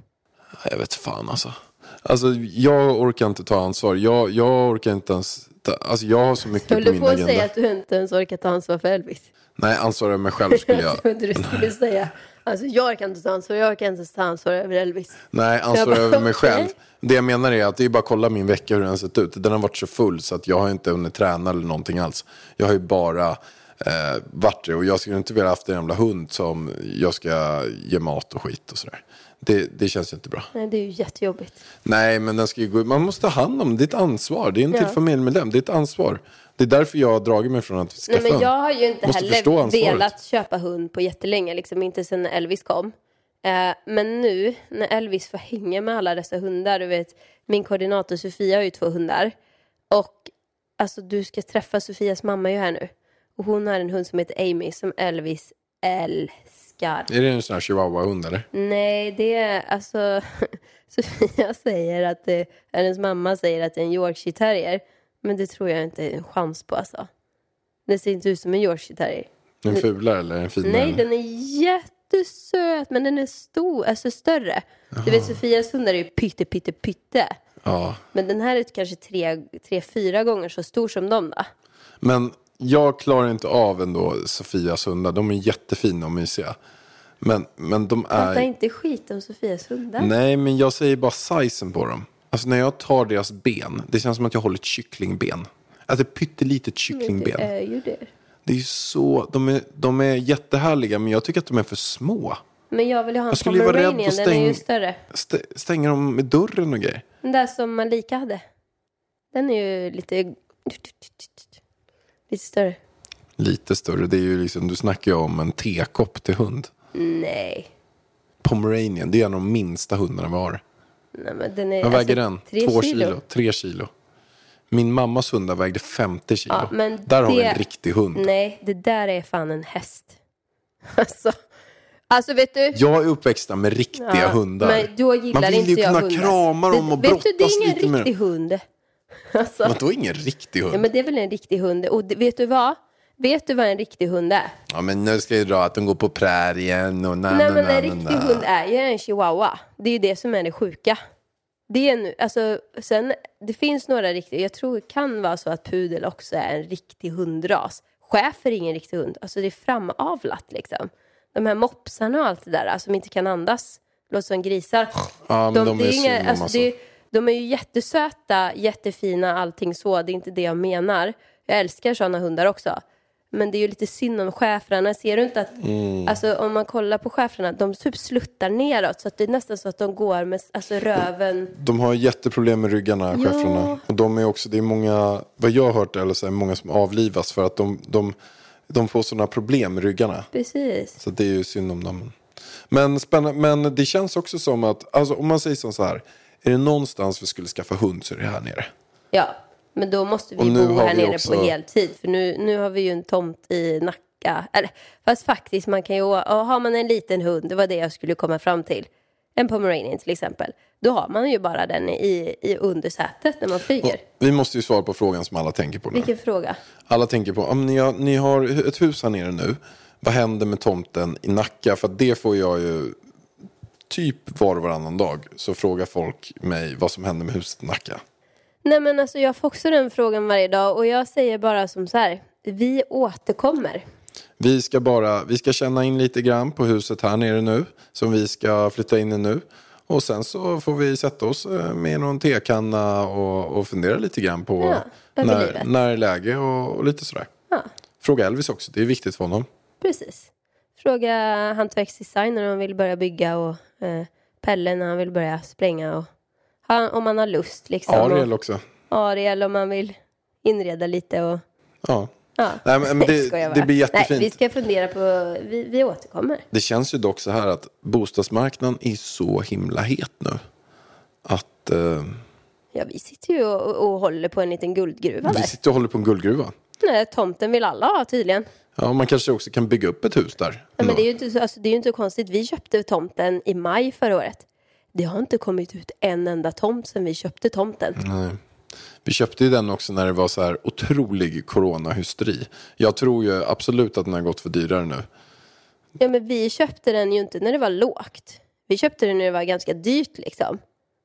Jag vet fan alltså. Alltså jag orkar inte ta ansvar. Jag, jag orkar inte ens... Ta, alltså jag har så mycket Jag på min på att agenda. säga att du inte ens orkar ta ansvar för Elvis. Nej, ansvar över mig själv skulle jag... Jag trodde du skulle säga, alltså jag kan inte ta ansvar, jag kan inte ta ansvar över Elvis. Nej, ansvar bara, över mig själv. Det jag menar är att det är bara att kolla min vecka hur den har sett ut. Den har varit så full så att jag har inte hunnit träna eller någonting alls. Jag har ju bara eh, varit det och jag skulle inte vilja haft en jävla hund som jag ska ge mat och skit och sådär. Det, det känns ju inte bra. Nej, det är ju jättejobbigt. Nej, men den ska ju man måste ta hand om ett ansvar. Det är inte Ja. ett familjemedlem. Det är ett ansvar. Det är därför jag har dragit mig från att skaffa Nej, men jag har ju inte heller velat köpa hund på jättelänge, liksom inte sedan Elvis kom. Eh, men nu när Elvis får hänga med alla dessa hundar, du vet, min koordinator Sofia har ju två hundar. Och alltså du ska träffa Sofias mamma ju här nu. Och hon har en hund som heter Amy som Elvis älskar. Är det en sån här chihuahua-hund eller? Nej, det är alltså... Sofia säger att det, hennes mamma säger att det är en Yorkshire terrier. Men det tror jag inte är en chans på alltså. Det ser inte ut som en Yorkshire terrier. En fulare eller en finare? Nej, den är jättesöt, men den är stor, alltså större. Du vet, Sofias hundar är ju pytte, pytte, pytte. Ja. Men den här är kanske tre, tre, fyra gånger så stor som de då. Men jag klarar inte av ändå Sofias hundar. De är jättefina och mysiga. Men, men de Prata är... inte skit om Sofias hundar. Nej, men jag säger bara sizen på dem. Alltså när jag tar deras ben, det känns som att jag håller ett kycklingben. Alltså ett pyttelitet det kycklingben. är ju det. Det är ju så, de är, de är jättehärliga, men jag tycker att de är för små. Men jag vill ju ha en pomeranian, att den är ju stäng- större. St- stänger dem med dörren och grejer. Den där som Malika hade. Den är ju lite... Lite större. Lite större, det är ju liksom, du snackar ju om en tekopp till hund. Nej. Pomeranian, det är en av de minsta hundarna vi har. Nej men den är... Vad väger den? alltså, tre Två kilo. Tre kilo. Min mammas hundar vägde 50 kilo. Ja, men Där har vi det- en riktig hund. Nej, det där är fan en häst. Alltså, alltså vet du? Jag är uppväxt med riktiga Ja, hundar. Men då gillar Man vill inte ju jag kunna hundar. krama dem och det, Vet du, det brottas är ingen lite med riktig hund. Alltså, Men då är ingen riktig hund. ja, men det är väl en riktig hund. Och vet du vad? Vet du vad en riktig hund är? Ja, men nu ska jag dra att de går på prärien och na, Nej, na, men en riktig hund är ju en chihuahua. Det är ju det som är det sjuka. Det är nu, alltså, sen, det finns några riktiga, jag tror det kan vara så att pudel också är en riktig hundras. Schäfer är ingen riktig hund, alltså det är framavlat liksom. De här mopsarna och allt det där, alltså, som inte kan andas, låter som grisar. Ja, men de, det är inga, alltså, alltså. det, de är ju jättesöta, jättefina, allting så. Det är inte det jag menar. Jag älskar sådana hundar också. Men det är ju lite synd om schäfrarna. Ser du inte att, Mm. alltså om man kollar på schäfrarna, de typ sluttar neråt. Så att det är nästan så att de går med alltså, röven. De har jätteproblem med ryggarna, Ja. schäfrarna. Och de är också, det är många, vad jag har hört, eller så är många som avlivas för att de, de, de får sådana problem med ryggarna. Precis. Så det är ju synd om dem. Men, spännande, men det känns också som att, alltså, om man säger som så här, är det någonstans vi skulle skaffa hund så är det här nere. Ja, men då måste Och vi bo här vi nere också- på heltid. För nu, nu har vi ju en tomt i Nacka. Eller, fast faktiskt, man kan ju, har man en liten hund, det var det jag skulle komma fram till. En pomeranian till exempel. Då har man ju bara den i, i undersätet när man flyger. Vi måste ju svara på frågan som alla tänker på nu. Vilken fråga. Alla tänker på, om ni, har, ni har ett hus här nere nu. Vad händer med tomten i Nacka? För det får jag ju typ var och varannan dag. Så frågar folk mig vad som händer med huset i Nacka. Nej men alltså jag får också den frågan varje dag och jag säger bara som så här. Vi återkommer. Vi ska bara, vi ska känna in lite grann på huset här nere nu. Som vi ska flytta in i nu. Och sen så får vi sätta oss eh, med någon tekanna och, och fundera lite grann på Ja, när, när är läge och, och lite sådär. Ja, Fråga Elvis också, det är viktigt för honom. precis. Fråga hantverksdesign när han vill börja bygga och eh, Pelle när han vill börja spränga och han, om man har lust liksom. Ariel också. Ariel om man vill inreda lite och Ja. ja. Nej, men, men det, det blir jättefint. Nej, vi ska fundera på, vi, vi återkommer. Det känns ju dock så här att bostadsmarknaden är så himla het nu. Att eh, Ja, vi sitter ju och, och håller på en liten guldgruva vi där. sitter och håller på en guldgruva. Nej, tomten vill alla ha tydligen. Ja, man kanske också kan bygga upp ett hus där. Nej, men det är ju inte, så- alltså, det är inte konstigt. Vi köpte tomten i maj förra året. Det har inte kommit ut en enda tomt sedan vi köpte tomten. Nej. Vi köpte ju den också när det var så här otrolig coronahysteri. Jag tror ju absolut att den har gått för dyrare nu. Ja, men vi köpte den ju inte när det var lågt. Vi köpte den när det var ganska dyrt liksom.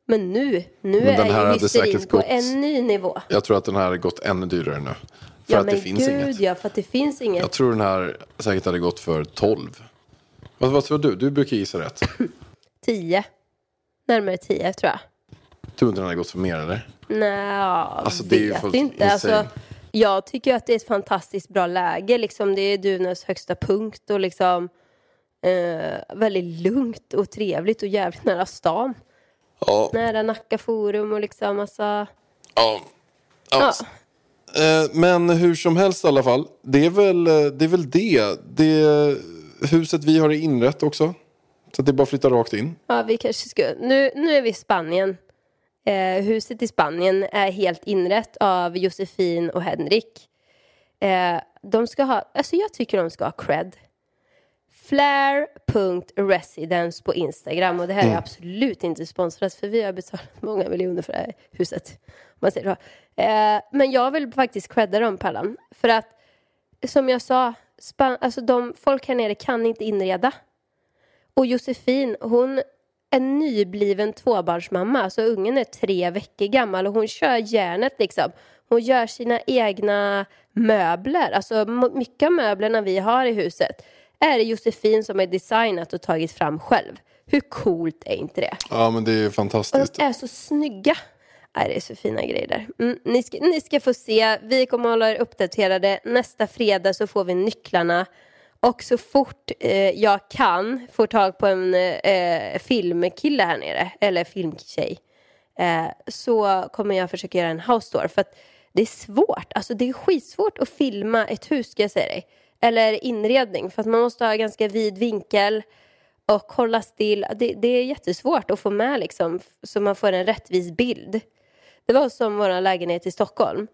Men nu, nu Men den här är ju hysterin på gått- en ny nivå. Jag tror att den här har gått ännu dyrare nu. För ja, att men det finns gud inget. ja, för att det finns inget. Jag tror den här säkert hade gått för 12. Vad, vad tror du? Du brukar gissa rätt. Tio. Närmare tio tror jag. Tror du inte den hade gått för mer eller? Nej, Alltså, det är ju vet inte. Alltså, jag tycker att det är ett fantastiskt bra läge. Liksom, det är Dunäs högsta punkt och liksom eh, väldigt lugnt och trevligt och jävligt nära stan. Ja. Nära Nacka forum och liksom alltså... Ja. Ja. ja. Eh, men hur som helst i alla fall. Det är väl eh, det. Är väl det. det huset vi har är inrätt också. Så att det är bara att flytta rakt in. Ja, vi kanske ska... Nu, nu är vi i Spanien. Eh, huset i Spanien är helt inrett av Josefin och Henrik. Eh, de ska ha... Alltså jag tycker de ska ha cred. Flare.residence på Instagram. Och det här är absolut inte sponsrat för vi har betalat många miljoner för det här huset. Man säger så. Eh, men jag vill faktiskt credda dem Pallan. För att som jag sa, span- alltså de, folk här nere kan inte inreda. Och Josefin, hon är nybliven tvåbarnsmamma. Alltså ungen är tre veckor gammal och hon kör järnet liksom. Hon gör sina egna möbler. Alltså mycket av möblerna vi har i huset är det Josefin som har designat och tagit fram själv. Hur coolt är inte det? Ja men det är Och fantastiskt. de är så snygga. Nej, det är så fina grejer där. Mm, ni, ska, ni ska få se. Vi kommer att hålla er uppdaterade. Nästa fredag så får vi nycklarna. Och så fort eh, jag kan få tag på en eh, filmkille här nere, eller filmtjej, eh, så kommer jag försöka göra en house tour. För att det är svårt. Alltså det är skitsvårt att filma ett hus, ska jag säga dig. Eller inredning, för att man måste ha ganska vid vinkel och hålla still. Det, det är jättesvårt att få med liksom, så man får en rättvis bild. Det var som vår lägenhet i Stockholm.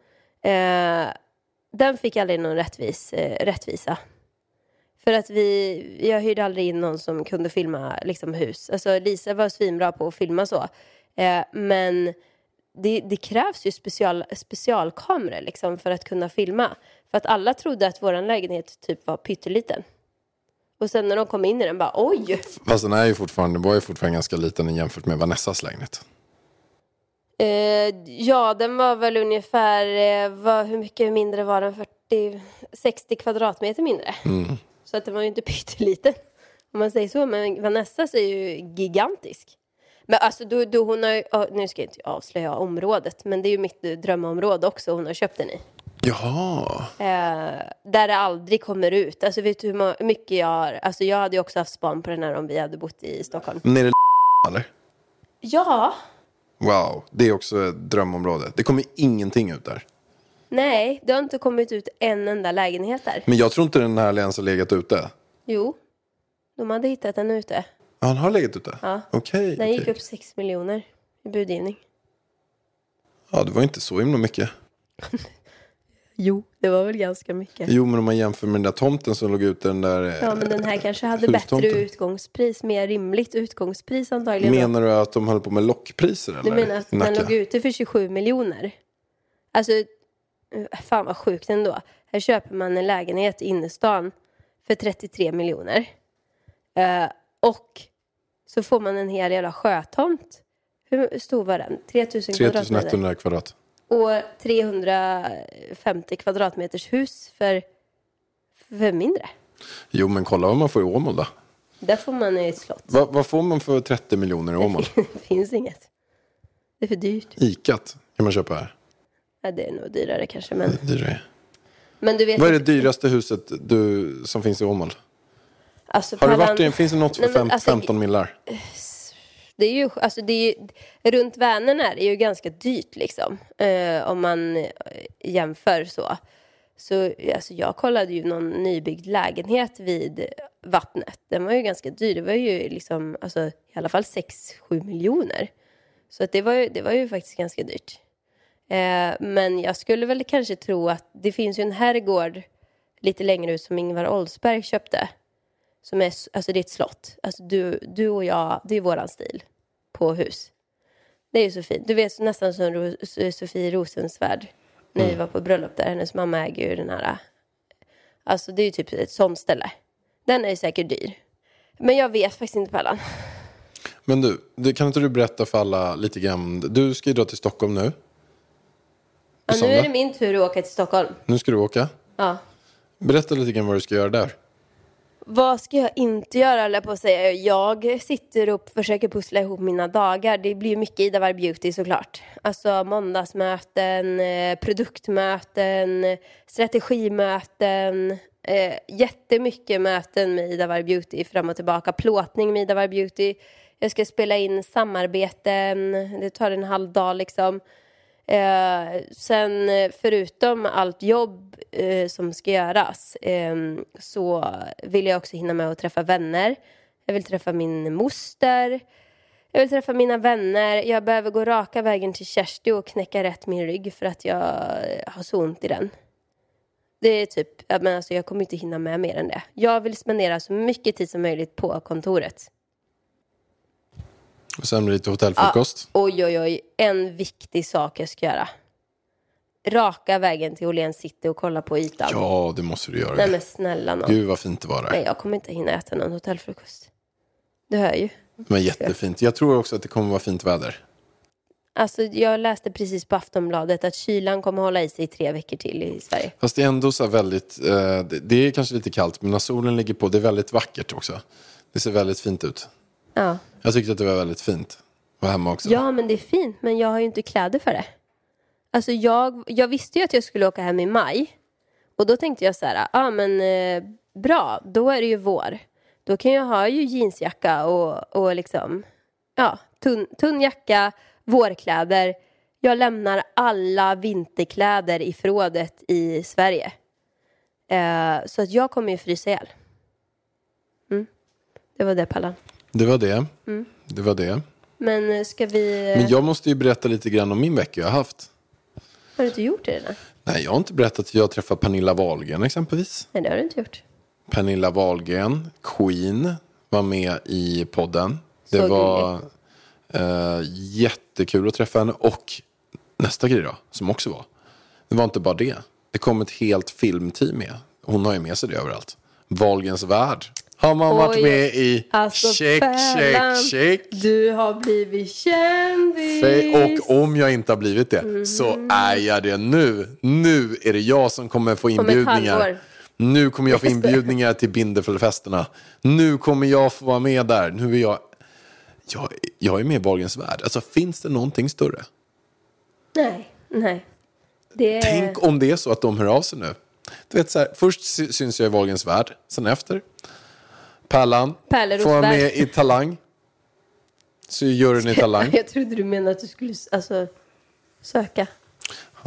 Eh, den fick aldrig någon rättvis, eh, rättvisa. För att vi, jag hyrde aldrig in någon som kunde filma liksom, hus. Alltså Lisa var svinbra på att filma så. Eh, men det, det krävs ju special, specialkameror liksom, för att kunna filma. För att alla trodde att vår lägenhet typ var pytteliten. Och sen när de kom in i den bara oj! Fast den är ju fortfarande, var ju fortfarande ganska liten jämfört med Vanessas lägenhet. Eh, ja, den var väl ungefär, eh, vad, hur mycket mindre var den? 40, 60 kvadratmeter mindre. Så att den var ju inte pytteliten. Om man säger så. Men Vanessas är ju gigantisk. Men alltså då, då hon har nu ska jag inte avslöja området, men det är ju mitt drömområde också hon har köpt den i. Jaha. Eh, där det aldrig kommer ut. Alltså vet du hur mycket jag har... Alltså jag hade ju också haft span på den här om vi hade bott i Stockholm. Men är det eller? Ja. Wow, det är också ett drömområde. Det kommer ingenting ut där. Nej, det har inte kommit ut en enda lägenhet där. Men jag tror inte den här ens har legat ute. Jo. De hade hittat den ute. Ja, Han har legat ute? Ja. Okej. Den gick upp 6 miljoner i budgivning. Ja, det var inte så himla mycket. Jo, det var väl ganska mycket. Jo, men om man jämför med den där tomten som låg ute, den där... eh, Ja, men den här kanske hade bättre hustomten. utgångspris, mer rimligt utgångspris antagligen. Menar du att de höll på med lockpriser eller? Du menar att I den Nacka? låg ute för 27 miljoner? Alltså, eh, fan vad sjukt ändå. Här köper man en lägenhet i innerstan för 33 miljoner. Eh, och så får man en hel jävla sjötomt. Hur stor var den? 3000 kvadratmeter. 3100 kvadrat. Och 350 kvadratmeters hus för, för mindre. Jo, men kolla vad man får i Åmål då. Där får man ett slott. Va, vad får man för 30 miljoner i Åmål? Det finns inget. Det är för dyrt. Icat kan man köpa här. Ja, det är nog dyrare kanske. Men, Det är dyrare. men du vet Vad är det att- dyraste huset du, som finns i Åmål? Alltså, Har du varit i, finns det något för Nej, fem, alltså, 15 millar? Det är ju, alltså det är ju, runt Vänern är det ju ganska dyrt liksom. Eh, om man eh, jämför så. Så alltså, jag kollade ju någon nybyggd lägenhet vid vattnet. Den var ju ganska dyr. Det var ju liksom, alltså, i alla fall 6-7 miljoner. Så att det, var ju, det var ju faktiskt ganska dyrt. Eh, men jag skulle väl kanske tro att det finns ju en herrgård lite längre ut som Ingvar Oldsberg köpte. Som är, alltså det är ett slott. Alltså du, du och jag, det är våran stil på hus. Det är ju så fint. Du vet nästan som Ro- Sofie Rosensvärd. När vi var på bröllop där. Hennes mamma äger ju den här. Alltså det är ju typ ett sånt ställe. Den är ju säkert dyr. Men jag vet faktiskt inte Pallan. Men du, det, kan inte du berätta för alla lite grann? Du ska ju dra till Stockholm nu. Ja, nu är det min tur att åka till Stockholm. Nu ska du åka. Ja. Berätta lite grann vad du ska göra där. Vad ska jag inte göra, eller jag på att säga. Jag sitter och försöker pussla ihop mina dagar. Det blir mycket Ida Varg Beauty såklart. Alltså måndagsmöten, eh, produktmöten, strategimöten. Eh, jättemycket möten med Ida Varg Beauty fram och tillbaka. Plåtning med Ida Varg Beauty. Jag ska spela in samarbeten. Det tar en halv dag liksom. Eh, sen eh, förutom allt jobb eh, som ska göras eh, så vill jag också hinna med att träffa vänner. Jag vill träffa min moster. Jag vill träffa mina vänner. Jag behöver gå raka vägen till Kersti och knäcka rätt min rygg för att jag eh, har så ont i den. Det är typ, men alltså jag kommer inte hinna med mer än det. Jag vill spendera så mycket tid som möjligt på kontoret. Och sen lite hotellfrukost. Oj, oj, oj. En viktig sak jag ska göra. Raka vägen till Åhléns city och kolla på ytan. Ja, det måste du göra. Nej men snälla nån. Gud vad fint det var där. Nej, jag kommer inte hinna äta någon hotellfrukost. Du hör ju. Men jättefint. Jag tror också att det kommer vara fint väder. Alltså, jag läste precis på Aftonbladet att kylan kommer hålla i sig i tre veckor till i Sverige. Fast det är ändå så väldigt, eh, det, det är kanske lite kallt, men när solen ligger på, det är väldigt vackert också. Det ser väldigt fint ut. Ja. Jag tyckte att det var väldigt fint. Var hemma också. ja, men det är fint, men jag har ju inte kläder för det. Alltså, jag, jag visste ju att jag skulle åka hem i maj. Och då tänkte jag så här, ja ah, men eh, bra, då är det ju vår. Då kan jag ha ju jeansjacka och, och liksom, ja, tunn, tunn jacka, vårkläder. Jag lämnar alla vinterkläder i förrådet i Sverige. Eh, så att jag kommer ju frysa ihjäl. Mm. Det var det Pallan. Det var det. Mm. Det var det. Men eh, ska vi... Men jag måste ju berätta lite grann om min vecka jag har haft. Har du inte gjort det redan? Nej, jag har inte berättat att jag har träffat Pernilla Wahlgren exempelvis. Nej, det har du inte gjort. Pernilla Wahlgren, Queen, var med i podden. Det Så var eh, jättekul att träffa henne. Och nästa grej då, som också var. Det var inte bara det. Det kom ett helt filmteam med. Hon har ju med sig det överallt. Wahlgrens värld. Har man varit med i Alltså, check, check, check. Du har blivit kändis. Och om jag inte har blivit det så är jag det nu. Nu är det jag som kommer få inbjudningar. Nu kommer jag få inbjudningar till Binderfällfesterna. Nu kommer jag få vara med där. Nu är jag... Jag, jag är med i Wahlgrens värld. Alltså finns det någonting större? Nej, nej. Det... Tänk om det är så att de hör av sig nu. Du vet, så här, först sy- syns jag i Wahlgrens värld, sen efter. Pärlan, får vara med i Talang. Så juryn i Talang. Jag trodde du menade att du skulle alltså, söka.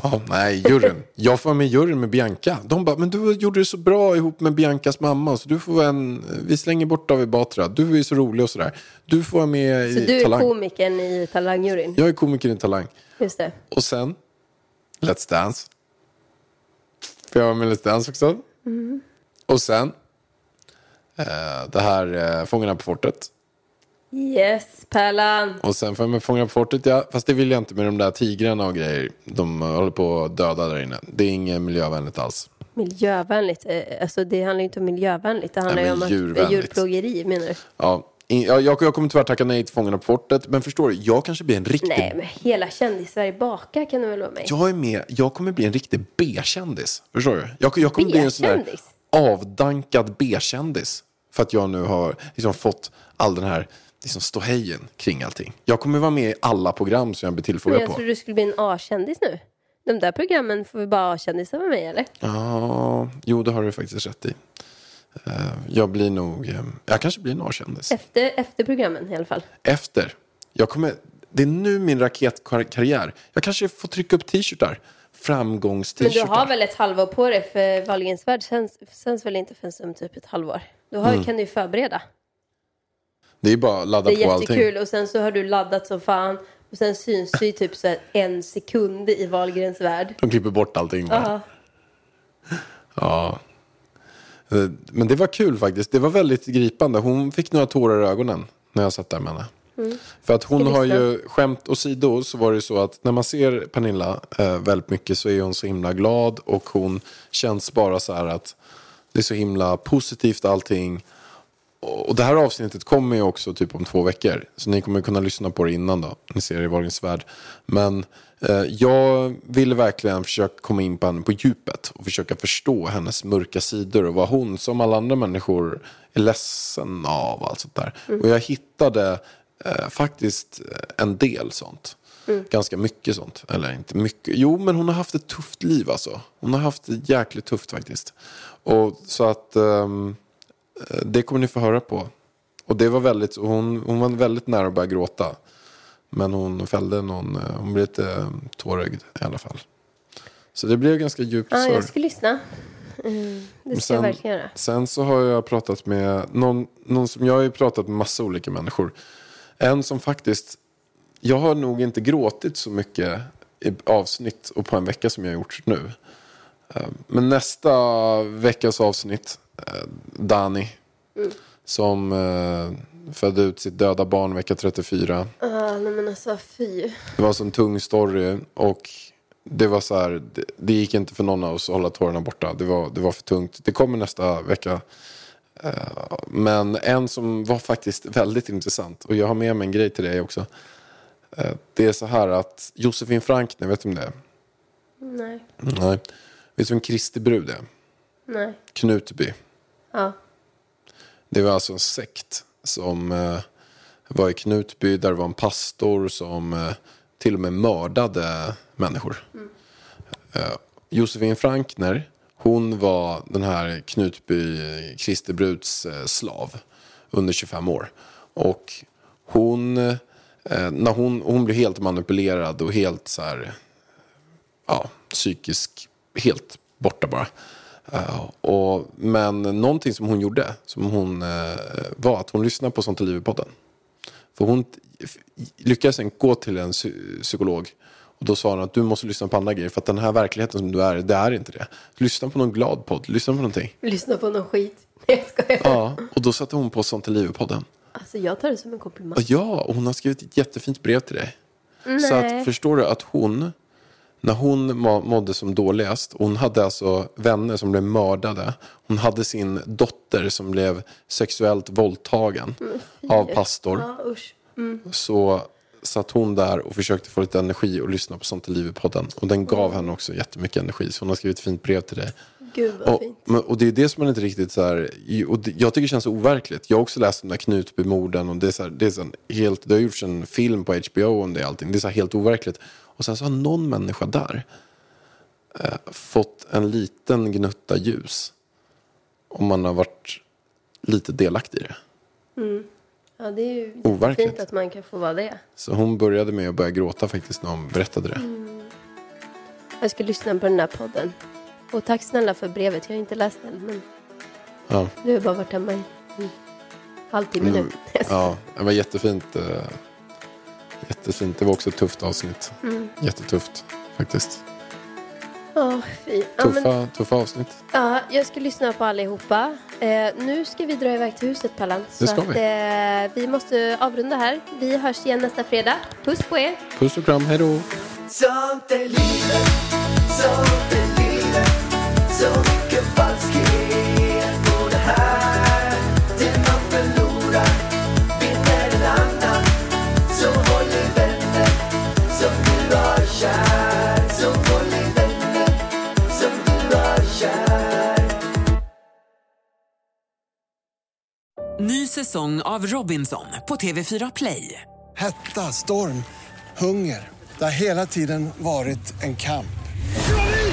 Ja, nej, juryn. Jag får vara med i juryn med Bianca. De bara, men du gjorde det så bra ihop med Biancas mamma. Så du får en, vi slänger bort David Batra. Du är ju så rolig och sådär. Du får vara med Så i du är Talang. komikern i Talangjuryn? Jag är komiker i Talang. Just det. Och sen, Let's Dance. Får jag vara med i Let's Dance också? Mm. Och sen, det här eh, Fångarna på fortet. Yes, Pärlan. Och sen får jag med Fångarna på fortet, ja. Fast det vill jag inte med de där tigrarna och grejer. De eh, håller på att döda där inne. Det är inget miljövänligt alls. Miljövänligt. Eh, Alltså det handlar ju inte om miljövänligt. Det handlar ju om djurvänligt. djurplågeri menar du? Ja, jag, jag, jag kommer tyvärr tacka nej till Fångarna på fortet. Men förstår du, jag kanske blir en riktig... Nej, men hela kändis-Sverige bakar kan du väl vara med? Jag är med, jag kommer bli en riktig B-kändis. Förstår du? Jag, jag kommer bli en sån där avdankad B-kändis. För att jag nu har liksom fått all den här liksom ståhejen kring allting. Jag kommer vara med i alla program som jag blir tillfrågad jag på. trodde du skulle bli en A-kändis nu. De där programmen får vi bara A-kändisar med i, eller? Ja, jo det har du faktiskt rätt i. Eh, Jag blir nog, eh, jag kanske blir en A-kändis. Efter, efter programmen i alla fall. Efter. Jag kommer, det är nu min raketkarriär. Jag kanske får trycka upp t-shirtar. Men du Framgångs-t-shirtar. har väl ett halvår på dig för Wahlgrens värld sänds, sänds väl inte förrän om typ ett halvår? Då har, kan du ju förbereda. Det är bara att ladda Det är på allting. jättekul och sen så har du laddat som fan och sen syns du i typ så en sekund i Wahlgrens värld. De klipper bort allting. bara. Ja. Ja. Eh, Men det var kul faktiskt. Det var väldigt gripande. Hon fick några tårar i ögonen när jag satt där med henne. För att hon Mm. Har ju, skämt åsido, så var det ju så att när man ser Pernilla eh, väldigt mycket så är hon så himla glad och hon känns bara så här att det är så himla positivt allting. Och det här avsnittet kommer ju också typ om två veckor. Så ni kommer kunna lyssna på det innan då. Ni ser det i Wahlgrens värld. Men eh, jag ville verkligen försöka komma in på henne på djupet. Och försöka förstå hennes mörka sidor. Och vad hon som alla andra människor är ledsen av. Allt sånt där. Och jag hittade eh, faktiskt en del sånt. Ganska mycket sånt. Eller inte mycket. Jo, men hon har haft ett tufft liv alltså. Hon har haft det jäkligt tufft faktiskt. Och så att... Eh, Det kommer ni få höra på. Och det var väldigt, hon, hon var väldigt nära att börja gråta. Men hon fällde någon, eh, hon blev lite eh, tårögd i alla fall. Så det blev ganska djupt Ja, sorg. jag ska lyssna. Mm, det ska jag verkligen göra. sen så har jag pratat med någon, någon som jag har ju pratat med massa olika människor. En som faktiskt, jag har nog inte gråtit så mycket i avsnitt och på en vecka som jag har gjort nu. Eh, Men nästa veckas avsnitt, eh, Dani, som eh, födde ut sitt döda barn vecka 34. Ah, nej men alltså fy. Det var så en tung story och det var så här, det, det gick inte för någon av oss att hålla tårarna borta. Det var, det var för tungt. Det kommer nästa vecka. Men en som var faktiskt väldigt intressant och jag har med mig en grej till dig också. Eh, det är så här att Josefin Frankner, vet du om det är? Nej. Nej. Vet du vem Kristi brud är? Nej. Knutby. Ja. Det var alltså en sekt som eh, var i Knutby där det var en pastor som eh, till och med mördade människor. Eh, Josefin Frankner, hon var den här Knutby Kristi bruds eh, slav under 25 år. Och hon, eh, när hon, hon blev helt manipulerad och helt så här ja, psykisk, helt borta bara. Eh, och, men någonting som hon gjorde, som hon, eh, var att hon lyssnade på Sånt är liv i podden. För hon lyckades sen gå till en psy- psykolog. Och då sa hon att du måste lyssna på andra grejer. För att den här verkligheten som du är, det är inte det. Lyssna på någon glad podd, lyssna på någonting. Lyssna på någon skit. Nej, jag skojar. Ja, och då satte hon på Sånt är liv i podden. Alltså jag tar det som en komplimang. Ja, och hon har skrivit ett jättefint brev till dig. Så Nej. att, förstår du att hon, när hon må- mådde som dåligast, hon hade alltså vänner som blev mördade. Hon hade sin dotter som blev sexuellt våldtagen av pastor. Ja, usch. Så satt hon där och försökte få lite energi och lyssna på Sånt i livet-podden. Och den gav henne också jättemycket energi. Så hon har skrivit ett fint brev till dig. Gud vad Och, fint. och det är det som man inte riktigt så här, och det, jag tycker det känns så overkligt. Jag har också läst de där Knutbymorden och det är så här, det är så helt, det har gjorts en film på HBO om det allting. Det är så här helt overkligt. Och sen så har någon människa där eh, fått en liten gnutta ljus. Om man har varit lite delaktig i det. Ja, det är ju Overkligt. fint att man kan få vara det. Så hon började med att börja gråta faktiskt när hon berättade det. Jag ska lyssna på den där podden. Och tack snälla för brevet. Jag har inte läst den, men Ja. du har bara varit hemma i en halvtimme nu. Ja, det var jättefint. eh, Jättefint. Det var också ett tufft avsnitt. Mm. Jättetufft faktiskt. Ja, fy. Ja, men, Tuffa, tuffa avsnitt. ja, jag ska lyssna på allihopa. Eh, nu ska vi dra iväg till huset, Pallan. Det Så ska att, vi. eh, vi måste avrunda här. Vi hörs igen nästa fredag. Puss på er! Puss och kram, hej då. Ny säsong av Robinson på TV4 Play. Hetta, storm, hunger. Det har hela tiden varit en kamp.